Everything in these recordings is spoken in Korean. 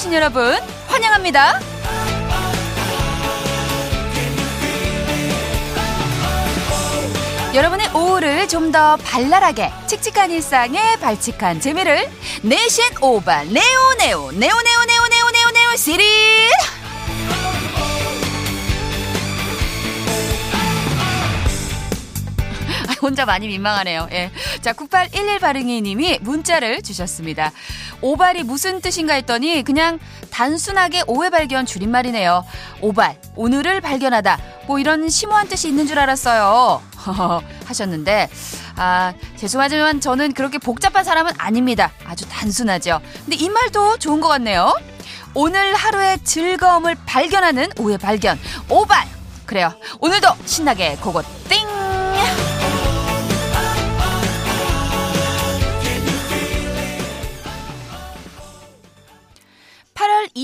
오신 여러분 환영합니다. 여러분의 오후를 좀 더 발랄하게 칙칙한 일상에 발칙한 재미를 내신 오바 네오 네오 네오 네오 네오 네오 네오 네오 시리 혼자 많이 민망하네요. 예. 자, 9811 바릉이님이 문자를 주셨습니다. 오발이 무슨 뜻인가 했더니 그냥 단순하게 오해 발견 줄임말이네요. 오발, 오늘을 발견하다. 뭐 이런 심오한 뜻이 있는 줄 알았어요. 하셨는데, 아, 죄송하지만 저는 그렇게 복잡한 사람은 아닙니다. 아주 단순하죠. 근데 이 말도 좋은 것 같네요. 오늘 하루의 즐거움을 발견하는 오해 발견. 오발! 그래요. 오늘도 신나게 고고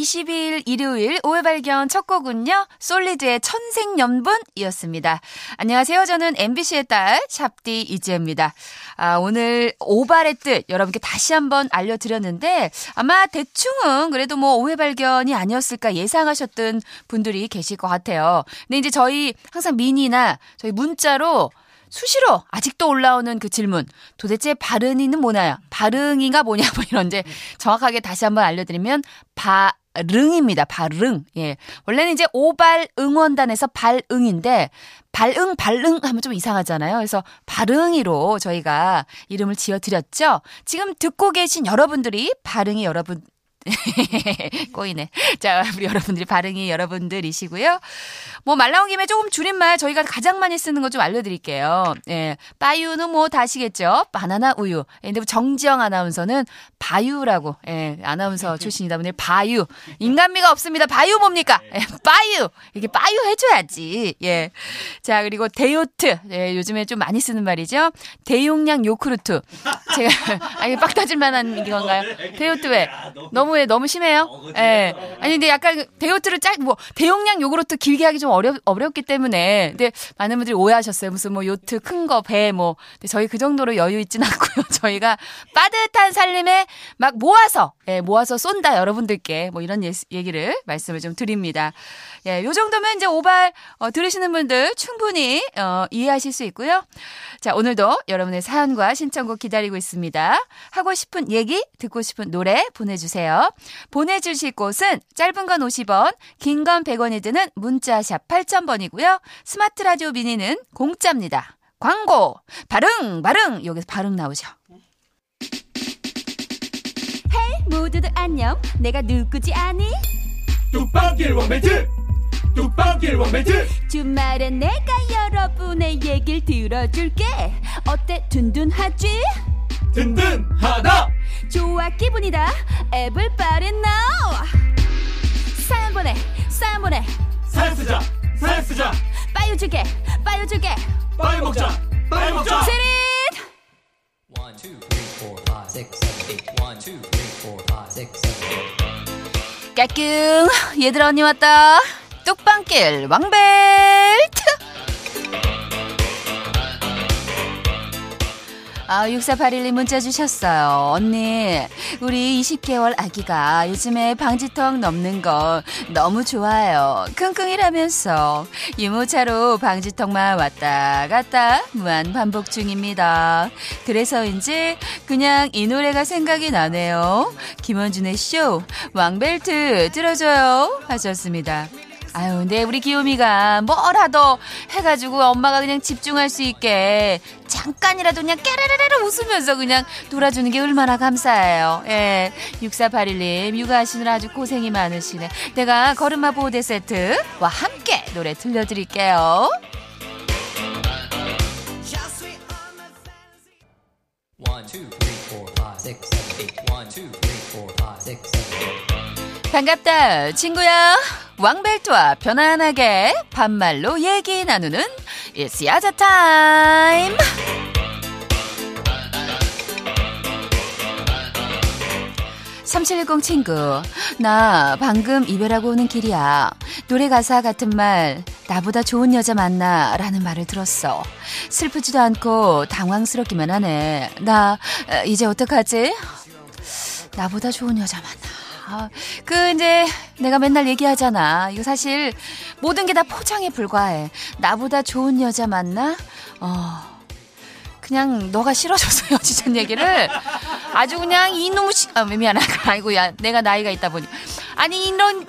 22일 일요일 5회 발견 첫 곡은요. 솔리드의 천생연분이었습니다. 안녕하세요. 저는 MBC의 딸 샵디 이지혜입니다. 아, 오늘 오발의 뜻 여러분께 다시 한번 알려드렸는데 아마 대충은 그래도 뭐 5회 발견이 아니었을까 예상하셨던 분들이 계실 것 같아요. 근데 이제 저희 항상 미니나 저희 문자로 수시로 아직도 올라오는 그 질문. 도대체 발응이는 뭐나요? 발응이가 뭐냐, 뭐 이런 이제 정확하게 다시 한번 알려드리면 발응입니다. 발응. 예. 원래는 이제 오발 응원단에서 발응인데 발응, 발응 하면 좀 이상하잖아요. 그래서 발응이로 저희가 이름을 지어 드렸죠. 지금 듣고 계신 여러분들이 발응이 여러분 꼬이네. 자, 우리 여러분들이 반응이 여러분들이시고요. 뭐 말 나온 김에 조금 줄임말 저희가 가장 많이 쓰는 거 좀 알려드릴게요. 예, 빠유는 뭐다 아시겠죠? 바나나 우유. 예, 근데 정지영 아나운서는 바유라고 예, 아나운서 출신이다 보니 바유. 인간미가 없습니다. 바유 뭡니까? 예, 빠유. 이렇게 빠유 해줘야지. 예. 자, 그리고 데요트. 예, 요즘에 좀 많이 쓰는 말이죠. 대용량 요크루트. 제가 아니 빡 터질 만한 건가요? 데요트 왜? 너무 왜 너무 심해요? 어, 예. 아니 근데 약간 데요트를 짤뭐 대용량 요구르트 길게 하기 좀 어렵 어렵기 때문에 근데 많은 분들이 오해하셨어요. 무슨 뭐 요트 큰 거 배 뭐. 근데 저희 그 정도로 여유 있진 않고요. 저희가 빠듯한 살림에 막 모아서 예, 모아서 쏜다 여러분들께 뭐 이런 예, 얘기를 말씀을 좀 드립니다. 예, 요 정도면 이제 오발 어, 들으시는 분들 충분히 어, 이해하실 수 있고요. 자, 오늘도 여러분의 사연과 신청곡 기다리고 있습니다. 하고 싶은 얘기, 듣고 싶은 노래 보내주세요. 보내주실 곳은 짧은 건 50원, 긴 건 100원이 드는 문자샵 8000번이고요. 스마트 라디오 미니는 공짜입니다. 광고! 발응! 발응! 여기서 발응 나오죠. 헤이 모두들 안녕. 내가 누구지 아니? 뚝방길 원맨트! 뚝방길 원맨트! 주말엔 내가 여러분의 얘길 들어줄게. 어때 든든하지? 든든하다! 좋아 기분이다. Everybody now. 사연 보내, 사연 보내. 사연 쓰자, 사연 쓰자. 빠유 줄게, 빠유 줄게. 빠유 먹자, 빠유 먹자. 세릿. One, two, three, four, five, six, seven, eight. One, two, three, four, five, six, seven, eight. 까꿍 얘들아 언니 왔다. 뚝방길 왕벨트. 아, 6481님 문자 주셨어요. 언니, 우리 20개월 아기가 요즘에 방지턱 넘는 거 너무 좋아요. 끙끙이라면서 유모차로 방지턱만 왔다 갔다 무한 반복 중입니다. 그래서인지 그냥 이 노래가 생각이 나네요. 김원준의 쇼, 왕벨트 들어줘요. 하셨습니다. 아유, 근데 우리 귀요미가 뭐라도 해가지고 엄마가 그냥 집중할 수 있게 잠깐이라도 그냥 깨르르르 웃으면서 그냥 놀아주는 게 얼마나 감사해요. 예. 6481님, 육아하시느라 아주 고생이 많으시네. 내가 걸음마 보호대 세트와 함께 노래 들려드릴게요. 반갑다, 친구야. 왕벨트와 편안하게 반말로 얘기 나누는 It's 야자 타임. (3710) 친구 나 방금 이별하고 오는 길이야. 노래 가사 같은 말 나보다 좋은 여자 만나 라는 말을 들었어. 슬프지도 않고 당황스럽기만 하네. 나 어, 이제 어떡하지? 나보다 좋은 여자 만나 아, 그 이제 내가 맨날 얘기하잖아. 이거 사실 모든 게 다 포장에 불과해. 나보다 좋은 여자 만나? 어. 그냥 너가 싫어져서 헤어지자는 얘기를 아주 그냥 이놈의 씨, 아, 미안하다. 아이고, 야, 내가 나이가 있다 보니. 아니, 이런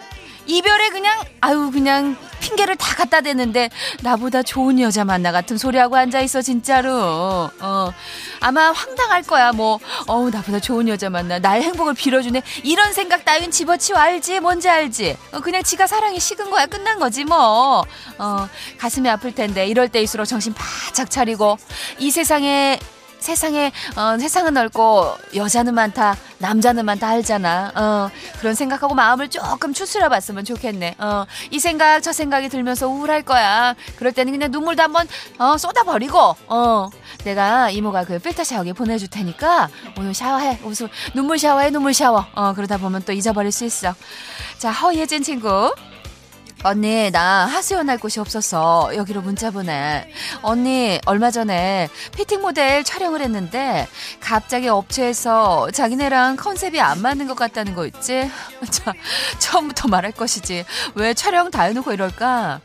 이별에 그냥, 아유, 그냥 핑계를 다 갖다 대는데 나보다 좋은 여자 만나 같은 소리하고 앉아 있어, 진짜로. 어. 아마 황당할 거야, 뭐. 어우, 나보다 좋은 여자 만나. 나의 행복을 빌어주네. 이런 생각 따윈 집어치워 알지? 뭔지 알지? 어, 그냥 지가 사랑이 식은 거야. 끝난 거지, 뭐. 어, 가슴이 아플 텐데, 이럴 때일수록 정신 바짝 차리고, 이 세상에 세상에 어, 세상은 넓고 여자는 많다 남자는 많다 알잖아. 어, 그런 생각하고 마음을 조금 추스려 봤으면 좋겠네. 어, 이 생각 저 생각이 들면서 우울할 거야. 그럴 때는 그냥 눈물도 한번 어, 쏟아버리고 어, 내가 이모가 그 필터 샤워기 보내줄 테니까 오늘 샤워해 무슨 눈물 샤워해 눈물 샤워. 어, 그러다 보면 또 잊어버릴 수 있어. 자 허예진 친구 언니, 나 하수연할 곳이 없어서 여기로 문자 보내. 언니, 얼마 전에 피팅 모델 촬영을 했는데 갑자기 업체에서 자기네랑 컨셉이 안 맞는 것 같다는 거 있지? 자, 처음부터 말할 것이지. 왜 촬영 다 해놓고 이럴까?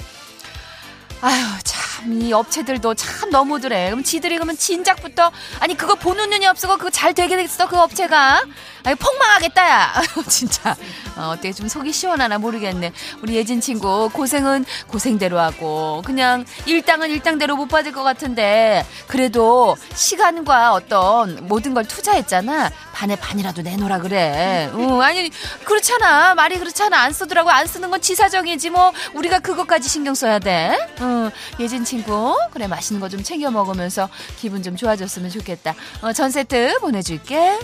아휴, 참, 이 업체들도 참 너무들해. 그럼 지들이 그러면 진작부터, 아니, 그거 보는 눈이 없어서 그거 잘 되게 됐어, 그 업체가. 아니, 폭망하겠다, 야. 진짜. 어, 어떻게 좀 속이 시원하나 모르겠네. 우리 예진 친구, 고생은 고생대로 하고, 그냥 일당은 일당대로 못 받을 것 같은데, 그래도 시간과 어떤 모든 걸 투자했잖아. 반에 반이라도 내놓으라 그래. 응, 아니, 그렇잖아. 말이 그렇잖아. 안 쓰더라고. 안 쓰는 건 지사정이지, 뭐. 우리가 그것까지 신경 써야 돼. 응, 예진 친구. 그래, 맛있는 거 좀 챙겨 먹으면서 기분 좀 좋아졌으면 좋겠다. 어, 전 세트 보내줄게.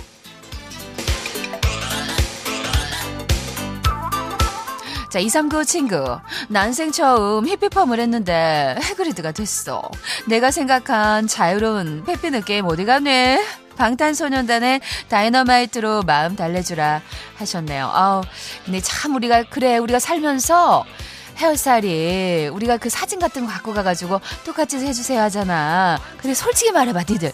자, 239 친구. 난생 처음 히피펌을 했는데 해그리드가 됐어. 내가 생각한 자유로운 페피 느낌 어디 갔네? 방탄소년단의 다이너마이트로 마음 달래주라 하셨네요. 아우, 근데 참 우리가, 그래, 우리가 살면서 헤어스타일이 우리가 그 사진 같은 거 갖고 가가지고 똑같이 해주세요 하잖아. 근데 솔직히 말해봐, 니들.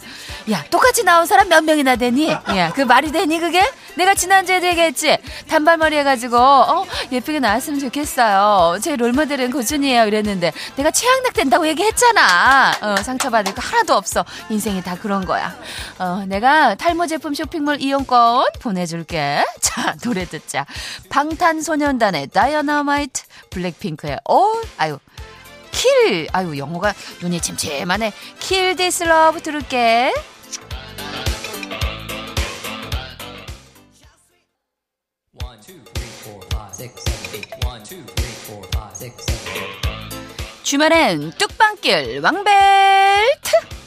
야, 똑같이 나온 사람 몇 명이나 되니? 야, 그 말이 되니, 그게? 내가 지난주에도 얘기했지? 단발머리 해가지고, 어, 예쁘게 나왔으면 좋겠어요. 제 롤모델은 고준이에요. 이랬는데, 내가 최악락 된다고 얘기했잖아. 어, 상처받을 거 하나도 없어. 인생이 다 그런 거야. 어, 내가 탈모 제품 쇼핑몰 이용권 보내줄게. 자, 노래 듣자. 방탄소년단의 다이너마이트, 블랙핑 크의 어, 아유. 킬! 아유, 영어가 눈이 침침하네. 킬 디스 러브 들을게. 주말엔 뚝방길 왕벨트!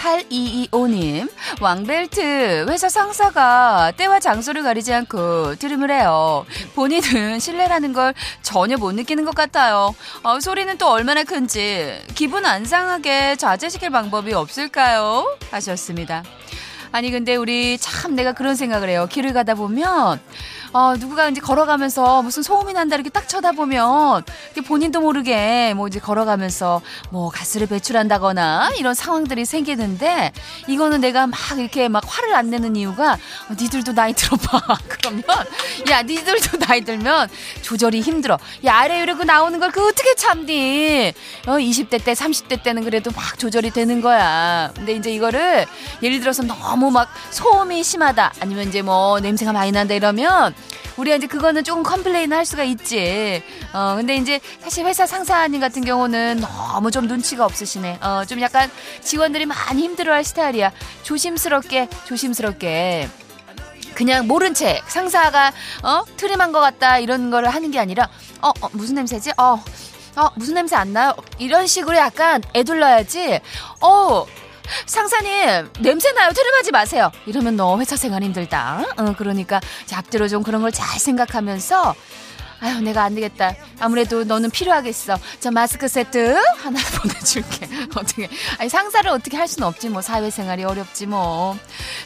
8225님, 왕벨트, 회사 상사가 때와 장소를 가리지 않고 트림을 해요. 본인은 실례라는 걸 전혀 못 느끼는 것 같아요. 어, 소리는 또 얼마나 큰지, 기분 안 상하게 자제시킬 방법이 없을까요? 하셨습니다. 아니 근데 우리 참 내가 그런 생각을 해요. 길을 가다 보면 어, 누구가 이제 걸어가면서 무슨 소음이 난다 이렇게 딱 쳐다보면 본인도 모르게 뭐 이제 걸어가면서 뭐 가스를 배출한다거나 이런 상황들이 생기는데 이거는 내가 막 이렇게 막 화를 안 내는 이유가 어, 니들도 나이 들어봐. 그러면 야 니들도 나이 들면 조절이 힘들어. 야 아래 이러고 나오는 걸 그 어떻게 참니? 어 20대 때 30대 때는 그래도 막 조절이 되는 거야. 근데 이제 이거를 예를 들어서 너무 막 소음이 심하다 아니면 이제 뭐 냄새가 많이 난다 이러면 우리가 이제 그거는 조금 complain 할 수가 있지. 어, 근데 이제 사실 회사 상사님 같은 경우는 너무 좀 눈치가 없으시네. 어, 좀 약간 직원들이 많이 힘들어 할 스타일이야. 조심스럽게, 조심스럽게. 그냥 모른 채 상사가 어 트림한 것 같다 이런 거를 하는 게 아니라 어, 어 무슨 냄새지 어 어, 무슨 냄새 안 나요? 이런 식으로 약간 애둘러야지. 어, 상사님, 냄새 나요. 트림하지 마세요. 이러면 너 회사 생활 힘들다. 어, 그러니까 앞뒤로 좀 그런 걸 잘 생각하면서 아유, 내가 안 되겠다. 아무래도 너는 필요하겠어. 자, 마스크 세트 하나 보내줄게. 어떻게. 아니, 상사를 어떻게 할 수는 없지, 뭐. 사회생활이 어렵지, 뭐.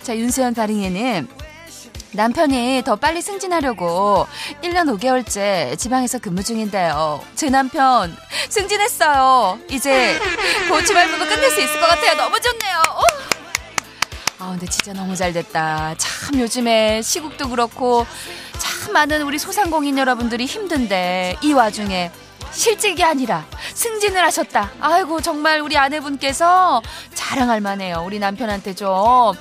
자, 윤수연 다링이님. 남편이 더 빨리 승진하려고 1년 5개월째 지방에서 근무 중인데요. 제 남편 승진했어요. 이제 부부 끝낼 수 있을 것 같아요. 너무 좋네요. 어. 아, 근데 진짜 너무 잘 됐다. 참 요즘에 시국도 그렇고 참 많은 우리 소상공인 여러분들이 힘든데 이 와중에 실직이 아니라 승진을 하셨다. 아이고 정말 우리 아내분께서 자랑할 만해요. 우리 남편한테 좀 어,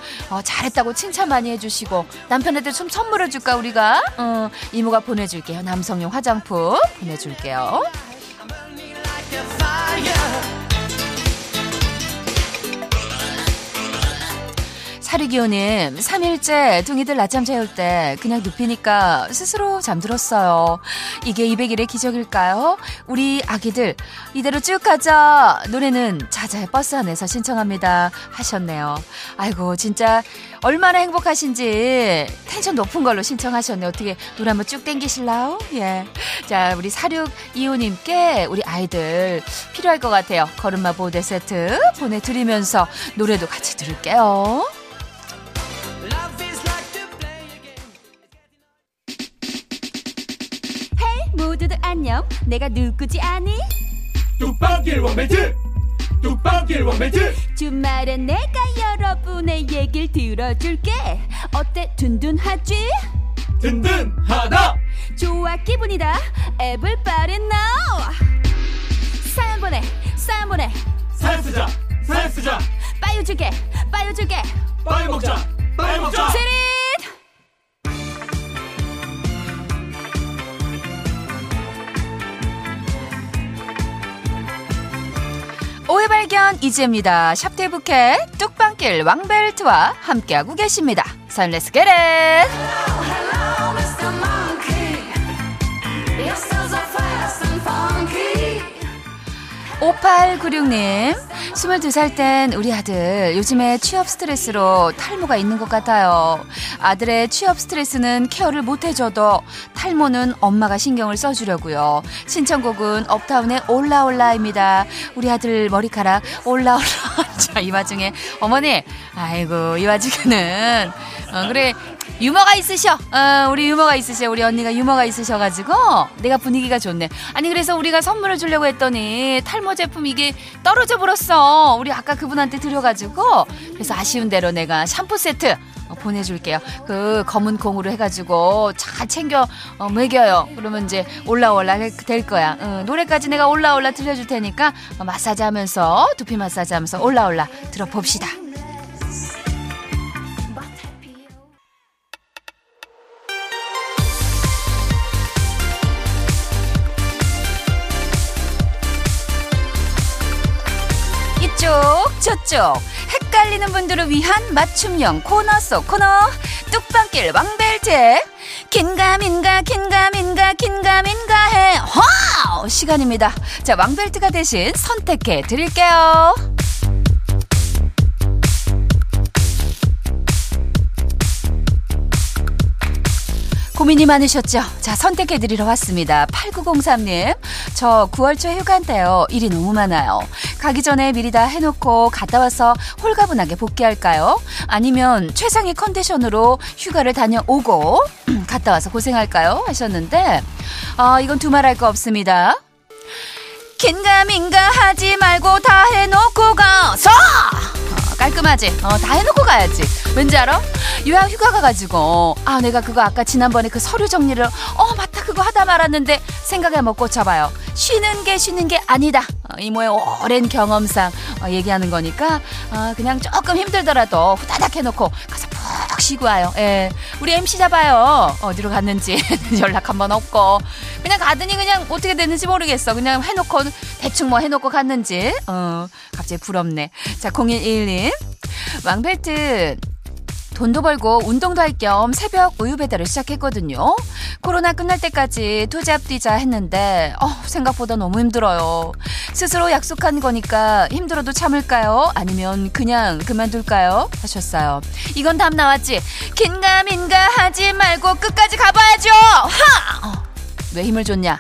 잘했다고 칭찬 많이 해주시고 남편한테 좀 선물을 줄까 우리가 어, 이모가 보내줄게요. 남성용 화장품 보내줄게요. 사리기호님, 3일째 둥이들 낮잠 재울 때 그냥 눕히니까 스스로 잠들었어요. 이게 200일의 기적일까요? 우리 아기들, 이대로 쭉 가자. 노래는 자자의 버스 안에서 신청합니다. 하셨네요. 아이고, 진짜 얼마나 행복하신지 텐션 높은 걸로 신청하셨네. 어떻게 노래 한번 쭉 땡기실라요? 예. 자, 우리 4625님께 우리 아이들 필요할 것 같아요. 걸음마 보호대 세트 보내드리면서 노래도 같이 들을게요. 안녕. 내가 누구지 아니? 뚝방길 원벨트 뚝방길 원벨트 주말엔 내가 여러분의 얘길 들어줄게. 어때 든든하지? 든든하다 좋아 기분이다. Everybody now. 사연 보내, 사연 보내. 살 쓰자 살 쓰자 빠여줄게, 빠여줄게. 빨리 먹자 빨리 먹자 트릿! 오해 발견 이지입니다. 샵테이부켓 뚝방길 왕벨트와 함께하고 계십니다. 선 렛츠 겟잇! 5896님, 22살 땐 우리 아들 요즘에 취업 스트레스로 탈모가 있는 것 같아요. 아들의 취업 스트레스는 케어를 못 해줘도 탈모는 엄마가 신경을 써주려고요. 신청곡은 업타운의 올라올라입니다. 우리 아들 머리카락 올라올라. 자, 이 와중에 어머니, 아이고, 이 와중에는 어, 그래 유머가 있으셔. 어, 우리 유머가 있으셔. 우리 언니가 유머가 있으셔가지고 내가 분위기가 좋네. 아니 그래서 우리가 선물을 주려고 했더니 탈모 제품 이게 떨어져 버렸어. 우리 아까 그분한테 드려가지고 그래서 아쉬운 대로 내가 샴푸 세트 어, 보내줄게요. 그 검은 콩으로 해가지고 잘 챙겨 어, 먹여요. 그러면 이제 올라올라 될 거야. 어, 노래까지 내가 올라올라 들려줄 테니까 어, 마사지하면서 두피 마사지하면서 올라올라 들어봅시다. 저쪽 헷갈리는 분들을 위한 맞춤형 코너 속 코너. 뚝방길 왕벨제. 긴가민가 긴가민가 긴가민가 해. 와우 시간입니다. 자 왕벨트가 대신 선택해 드릴게요 고민이 많으셨죠? 자, 선택해드리러 왔습니다. 8903님. 저 9월 초 휴가인데요. 일이 너무 많아요. 가기 전에 미리 다 해놓고 갔다 와서 홀가분하게 복귀할까요? 아니면 최상의 컨디션으로 휴가를 다녀오고 갔다 와서 고생할까요? 하셨는데, 아, 이건 두말할 거 없습니다. 긴가민가 하지 말고 다 해놓고 가서! 어, 깔끔하지? 어, 다 해놓고 가야지. 왠지 알아? 유학 휴가 가가지고, 아, 내가 그거 아까 지난번에 그 서류 정리를, 어, 맞다, 그거 하다 말았는데, 생각에 한번 꽂혀봐요. 쉬는 게 쉬는 게 아니다. 어, 이모의 오랜 경험상 어, 얘기하는 거니까, 어, 그냥 조금 힘들더라도 후다닥 해놓고, 가서 푹 쉬고 와요. 예. 우리 MC 잡아요. 어디로 갔는지 연락 한번 없고. 그냥 가더니 그냥 어떻게 됐는지 모르겠어. 그냥 해놓고, 대충 뭐 해놓고 갔는지. 어, 갑자기 부럽네. 자, 0111님. 왕벨트. 돈도 벌고 운동도 할 겸 새벽 우유 배달을 시작했거든요. 코로나 끝날 때까지 투잡뛰자 했는데 어, 생각보다 너무 힘들어요. 스스로 약속한 거니까 힘들어도 참을까요? 아니면 그냥 그만둘까요? 하셨어요. 이건 답 나왔지. 긴가민가 하지 말고 끝까지 가봐야죠. 하! 어, 왜 힘을 줬냐?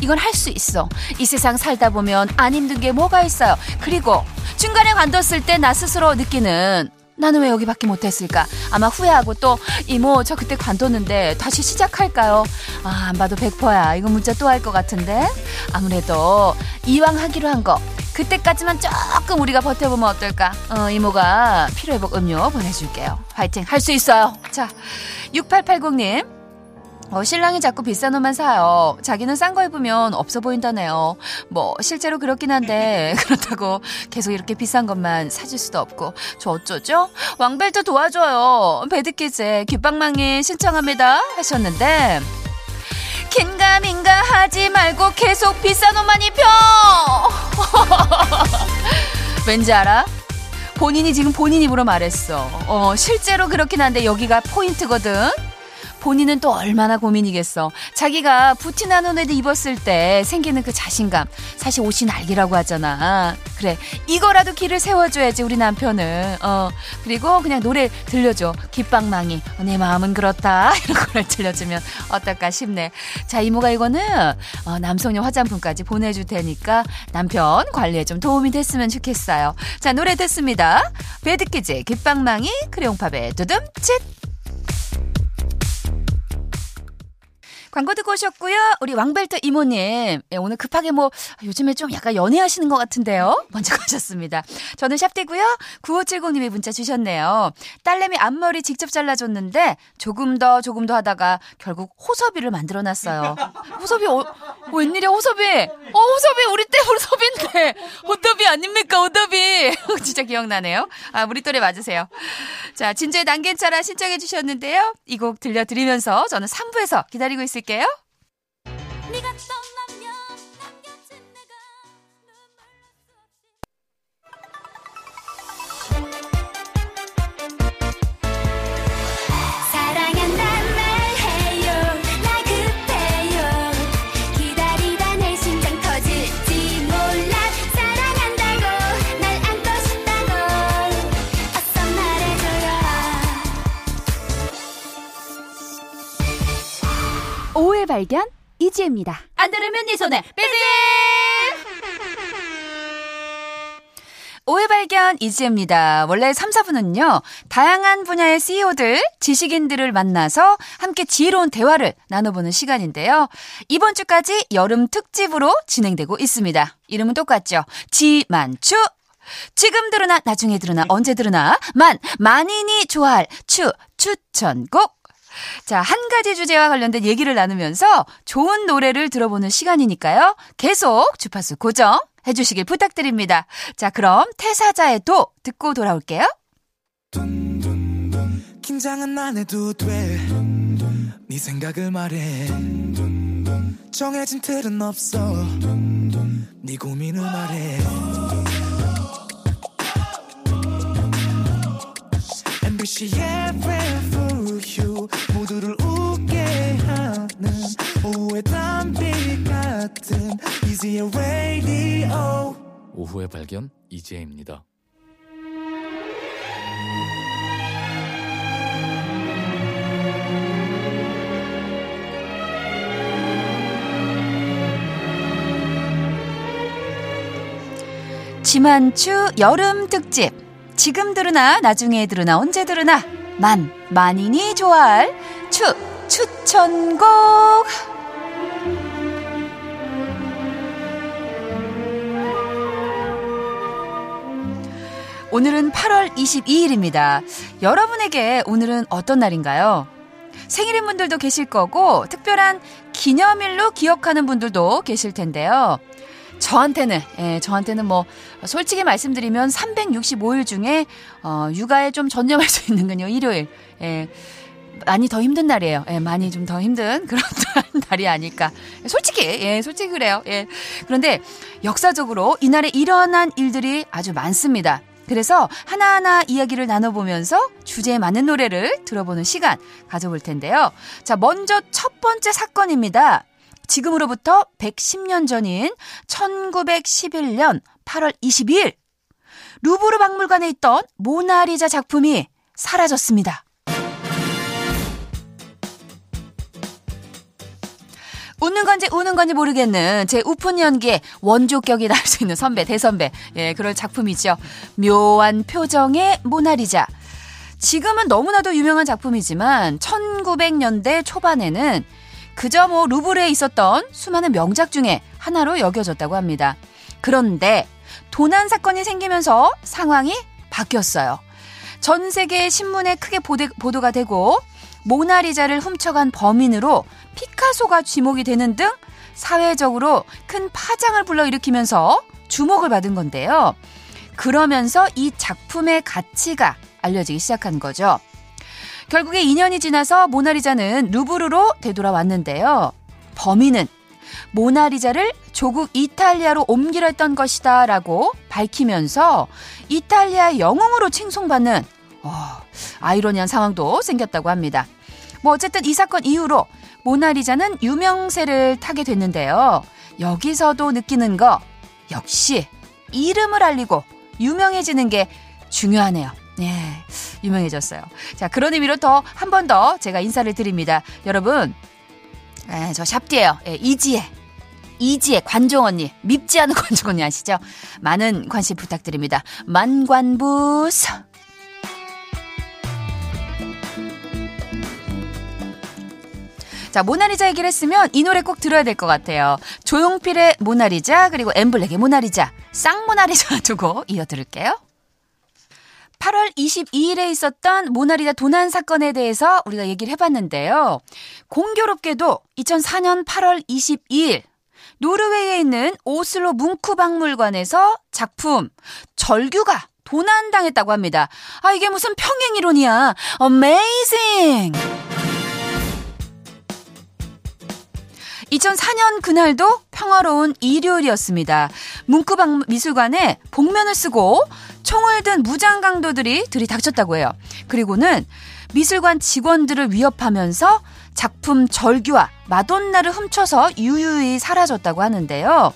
이건 할 수 있어. 이 세상 살다 보면 안 힘든 게 뭐가 있어요. 그리고 중간에 관뒀을 때 나 스스로 느끼는 나는 왜 여기밖에 못했을까? 아마 후회하고 또 이모 저 그때 관뒀는데 다시 시작할까요? 아 안 봐도 백퍼야 이거 문자 또 할 것 같은데 아무래도 이왕 하기로 한 거 그때까지만 조금 우리가 버텨보면 어떨까? 어, 이모가 피로회복 음료 보내줄게요. 화이팅! 할 수 있어요! 자, 6880님. 어, 신랑이 자꾸 비싼 옷만 사요. 자기는 싼 거 입으면 없어 보인다네요. 뭐, 실제로 그렇긴 한데, 그렇다고 계속 이렇게 비싼 것만 사줄 수도 없고, 저 어쩌죠? 왕벨트 도와줘요. 배드키즈 귓방망이 신청합니다. 하셨는데, 긴가민가 하지 말고 계속 비싼 옷만 입혀! 왠지 알아? 본인이 지금 본인 입으로 말했어. 어, 실제로 그렇긴 한데 여기가 포인트거든. 본인은 또 얼마나 고민이겠어. 자기가 부티나는 옷 입었을 때 생기는 그 자신감. 사실 옷이 날개라고 하잖아. 그래. 이거라도 길을 세워줘야지, 우리 남편은. 어. 그리고 그냥 노래 들려줘. 귓방망이. 어, 내 마음은 그렇다. 이런 거를 들려주면 어떨까 싶네. 자, 이모가 이거는 어, 남성용 화장품까지 보내줄 테니까 남편 관리에 좀 도움이 됐으면 좋겠어요. 자, 노래 듣습니다. 배드키즈 귓방망이 크레용팝의 두둠칫. 광고 듣고 오셨고요. 우리 왕벨트 이모님. 예, 오늘 급하게 뭐 요즘에 좀 약간 연애하시는 것 같은데요. 먼저 가셨습니다. 저는 샵되고요. 9570님이 문자 주셨네요. 딸내미 앞머리 직접 잘라줬는데 조금 더 조금 더 하다가 결국 호섭이를 만들어놨어요. 호섭이 어, 웬일이야 호섭이. 어 호섭이 우리 때 호섭인데. 호섭이 아닙니까 호섭이. 진짜 기억나네요. 아 우리 또래 맞으세요. 자 진주의 난개차라 신청해 주셨는데요. 이 곡 들려드리면서 저는 3부에서 기다리고 있을게요. 떠나 발견 이지혜입니다. 안 들으면 네 손에 삐지 5회 발견 이지혜입니다. 원래 3, 4부는요, 다양한 분야의 CEO들, 지식인들을 만나서 함께 지혜로운 대화를 나눠보는 시간인데요. 이번 주까지 여름 특집으로 진행되고 있습니다. 이름은 똑같죠. 지만추! 지금 들으나, 나중에 들으나, 언제 들으나, 만, 만인이 좋아할 추, 추천곡! 자, 한 가지 주제와 관련된 얘기를 나누면서 좋은 노래를 들어보는 시간이니까요. 계속 주파수 고정 해주시길 부탁드립니다. 자, 그럼 태사자의 도 듣고 돌아올게요. 긴장은 안 해도 돼. 네 생각을 말해. 정해진 틀은 없어. 네 고민을 말해. MBC FM for you 모두를 웃게 하는 오후의 담비 같은 이지의 radio 오후의 발견 이지혜입니다. 지만추 여름 특집. 지금 들으나, 나중에 들으나, 언제 들으나. 만, 만인이 좋아할 추, 추천곡. 오늘은 8월 22일입니다. 여러분에게 오늘은 어떤 날인가요? 생일인 분들도 계실 거고, 특별한 기념일로 기억하는 분들도 계실 텐데요. 저한테는, 예, 저한테는 뭐, 솔직히 말씀드리면 365일 중에, 어, 육아에 좀 전념할 수 있는 건요, 일요일. 예. 많이 더 힘든 날이에요. 예, 많이 좀 더 힘든 그런 날이 아닐까. 솔직히, 예, 솔직히 그래요. 예. 그런데 역사적으로 이날에 일어난 일들이 아주 많습니다. 그래서 하나하나 이야기를 나눠보면서 주제에 맞는 노래를 들어보는 시간 가져볼 텐데요. 자, 먼저 첫 번째 사건입니다. 지금으로부터 110년 전인 1911년 8월 22일 루브르 박물관에 있던 모나리자 작품이 사라졌습니다. 웃는 건지 우는 건지 모르겠는 제 우픈 연기에 원조격이 날 수 있는 선배, 대선배. 예, 그럴 작품이죠. 묘한 표정의 모나리자. 지금은 너무나도 유명한 작품이지만 1900년대 초반에는 그저 뭐 루브르에 있었던 수많은 명작 중에 하나로 여겨졌다고 합니다. 그런데 도난 사건이 생기면서 상황이 바뀌었어요. 전 세계 신문에 크게 보도, 보도 가 되고 모나리자를 훔쳐간 범인으로 피카소가 지목이 되는 등 사회적으로 큰 파장을 불러일으키면서 주목을 받은 건데요. 그러면서 이 작품의 가치가 알려지기 시작한 거죠. 결국에 2년이 지나서 모나리자는 루브르로 되돌아왔는데요. 범인은 모나리자를 조국 이탈리아로 옮기려 했던 것이다 라고 밝히면서 이탈리아 영웅으로 칭송받는 어, 아이러니한 상황도 생겼다고 합니다. 뭐 어쨌든 이 사건 이후로 모나리자는 유명세를 타게 됐는데요. 여기서도 느끼는 거 역시 이름을 알리고 유명해지는 게 중요하네요. 네, 유명해졌어요. 자, 그런 의미로 더 한 번 더 제가 인사를 드립니다. 여러분, 에, 저 샵디예요. 예, 이지혜. 이지혜 관종 언니. 밉지 않은 관종 언니 아시죠? 많은 관심 부탁드립니다. 만관부스. 자, 모나리자 얘기를 했으면 이 노래 꼭 들어야 될 것 같아요. 조용필의 모나리자, 그리고 엠블랙의 모나리자, 쌍모나리자 두고 이어 들을게요. 8월 22일에 있었던 모나리자 도난 사건에 대해서 우리가 얘기를 해봤는데요. 공교롭게도 2004년 8월 22일 노르웨이에 있는 오슬로 뭉크 박물관에서 작품 절규가 도난당했다고 합니다. 아 이게 무슨 평행 이론이야. 어메이징. 2004년 그날도 평화로운 일요일이었습니다. 뭉크박 미술관에 복면을 쓰고 총을 든 무장 강도들이 들이닥쳤다고 해요. 그리고는 미술관 직원들을 위협하면서 작품 절규와 마돈나를 훔쳐서 유유히 사라졌다고 하는데요.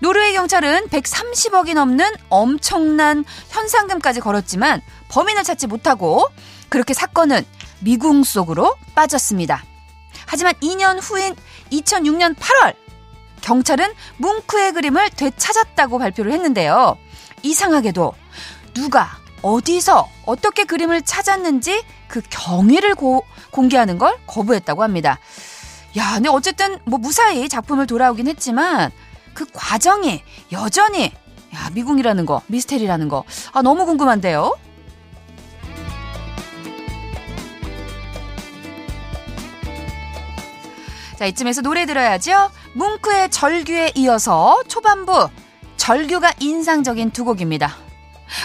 노르웨이 경찰은 130억이 넘는 엄청난 현상금까지 걸었지만 범인을 찾지 못하고 그렇게 사건은 미궁 속으로 빠졌습니다. 하지만 2년 후인 2006년 8월 경찰은 뭉크의 그림을 되찾았다고 발표를 했는데요. 이상하게도 누가 어디서 어떻게 그림을 찾았는지 그 경위를 고, 공개하는 걸 거부했다고 합니다. 야, 근데 어쨌든 뭐 무사히 작품을 돌아오긴 했지만 그 과정이 여전히 야, 미궁이라는 거, 미스테리라는 거. 아, 너무 궁금한데요. 자, 이쯤에서 노래 들어야죠. 뭉크의 절규에 이어서 초반부 절규가 인상적인 두 곡입니다.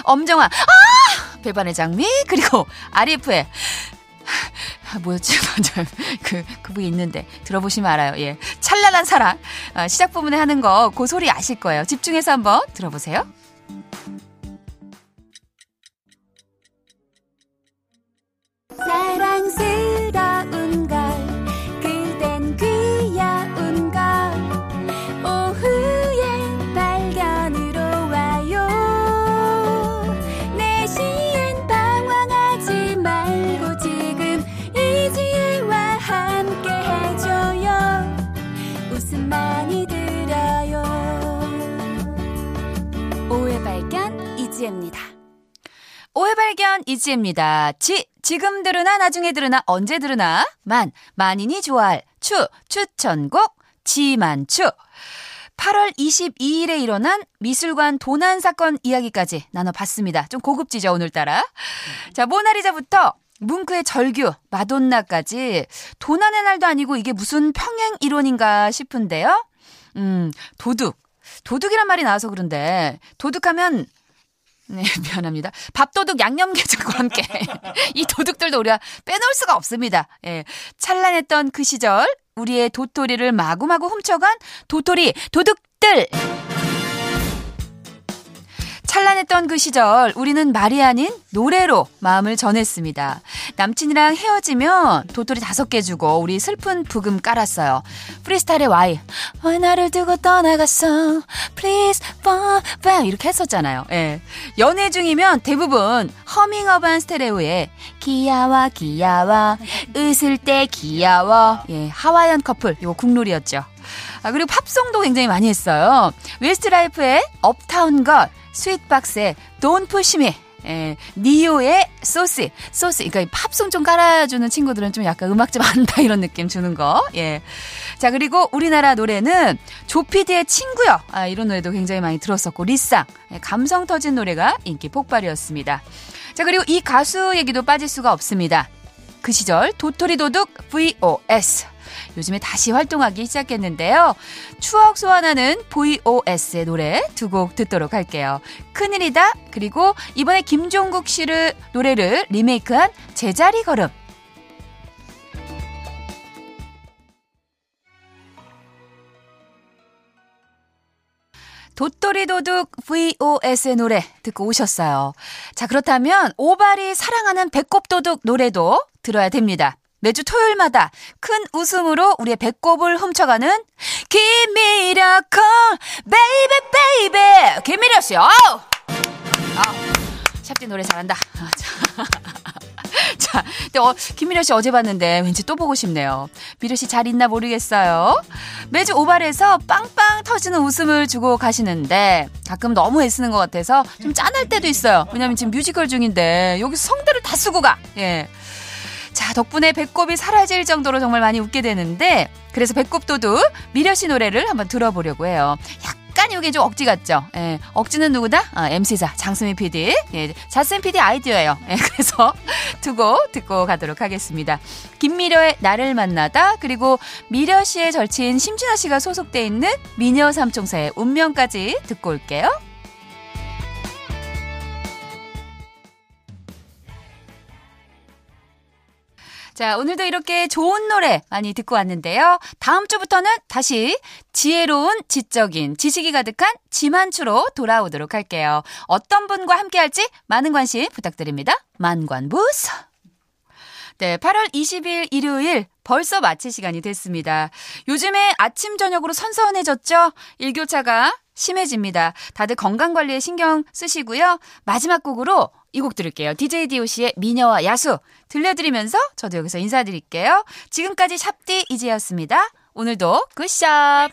엄정화, 아! 배반의 장미, 그리고 아리프의 아, 뭐였지? 맞아요. 그, 그 부분 있는데. 들어보시면 알아요. 예. 찬란한 사랑. 아, 시작 부분에 하는 거, 그 소리 아실 거예요. 집중해서 한번 들어보세요. 이지혜입니다. 지, 지금 들으나 나중에 들으나 언제 들으나 만, 만인이 좋아할 추, 추천곡 지만추. 8월 22일에 일어난 미술관 도난 사건 이야기까지 나눠봤습니다. 좀 고급지죠, 오늘따라. 자, 모나리자부터 뭉크의 절규, 마돈나까지 도난의 날도 아니고 이게 무슨 평행 이론인가 싶은데요. 음, 도둑. 도둑이란 말이 나와서 그런데 도둑하면 네, 미안합니다. 밥도둑 양념게장과 함께 이 도둑들도 우리가 빼놓을 수가 없습니다. 예, 찬란했던 그 시절 우리의 도토리를 마구마구 훔쳐간 도토리 도둑들. 찬란했던 그 시절 우리는 말이 아닌 노래로 마음을 전했습니다. 남친이랑 헤어지면 도토리 다섯 개 주고 우리 슬픈 부금 깔았어요. 프리스타일의 와이. 왜 나를 두고 떠나갔어? Please fall back. 이렇게 했었잖아요. 예. 연애 중이면 대부분 허밍어반 스테레오의 귀여워 귀여워 웃을 때 귀여워. 예, Hawaiian Couple 이거 국룰이었죠. 아, 그리고 팝송도 굉장히 많이 했어요. Westlife의 Uptown Girl, Sweetbox의 Don't Push Me 예, 니오의 소스. 소스. 그러니까 이 팝송 좀 깔아주는 친구들은 좀 약간 음악 좀 안다 이런 느낌 주는 거. 예. 자, 그리고 우리나라 노래는 조피디의 친구요. 아, 이런 노래도 굉장히 많이 들었었고, 리쌍. 예, 감성 터진 노래가 인기 폭발이었습니다. 자, 그리고 이 가수 얘기도 빠질 수가 없습니다. 그 시절 도토리도둑 VOS. 요즘에 다시 활동하기 시작했는데요. 추억 소환하는 VOS의 노래 두 곡 듣도록 할게요. 큰일이다. 그리고 이번에 김종국 씨를 노래를 리메이크한 제자리 걸음. 도토리 도둑 VOS의 노래 듣고 오셨어요. 자, 그렇다면 오발이 사랑하는 배꼽 도둑 노래도 들어야 됩니다. 매주 토요일마다 큰 웃음으로 우리의 배꼽을 훔쳐가는 김미라클 baby baby 김미라 씨. 아우. 아, 샵디 노래 잘한다. 아, 자. 자, 근데 어, 김미려 씨 어제 봤는데 왠지 또 보고 싶네요. 미려 씨 잘 있나 모르겠어요. 매주 오발에서 빵빵 터지는 웃음을 주고 가시는데 가끔 너무 애쓰는 것 같아서 좀 짠할 때도 있어요. 왜냐면 지금 뮤지컬 중인데 여기서 성대를 다 쓰고 가. 예. 자, 덕분에 배꼽이 사라질 정도로 정말 많이 웃게 되는데, 그래서 배꼽도둑 미려 씨 노래를 한번 들어보려고 해요. 약간 이게 좀 억지 같죠? 예, 억지는 누구다? 아, MC자, 장수미 PD. 예, 자스민 PD 아이디어예요. 예, 그래서 두고 듣고 가도록 하겠습니다. 김미려의 나를 만나다, 그리고 미려 씨의 절친 심진아 씨가 소속돼 있는 미녀 삼총사의 운명까지 듣고 올게요. 자, 오늘도 이렇게 좋은 노래 많이 듣고 왔는데요. 다음 주부터는 다시 지혜로운 지적인 지식이 가득한 지만추로 돌아오도록 할게요. 어떤 분과 함께 할지 많은 관심 부탁드립니다. 만관부스. 네, 8월 20일 일요일 벌써 마칠 시간이 됐습니다. 요즘에 아침 저녁으로 선선해졌죠? 일교차가 심해집니다. 다들 건강 관리에 신경 쓰시고요. 마지막 곡으로 이 곡 들을게요. DJ DOC의 미녀와 야수 들려드리면서 저도 여기서 인사드릴게요. 지금까지 샵디 이지였습니다. 오늘도 굿샵!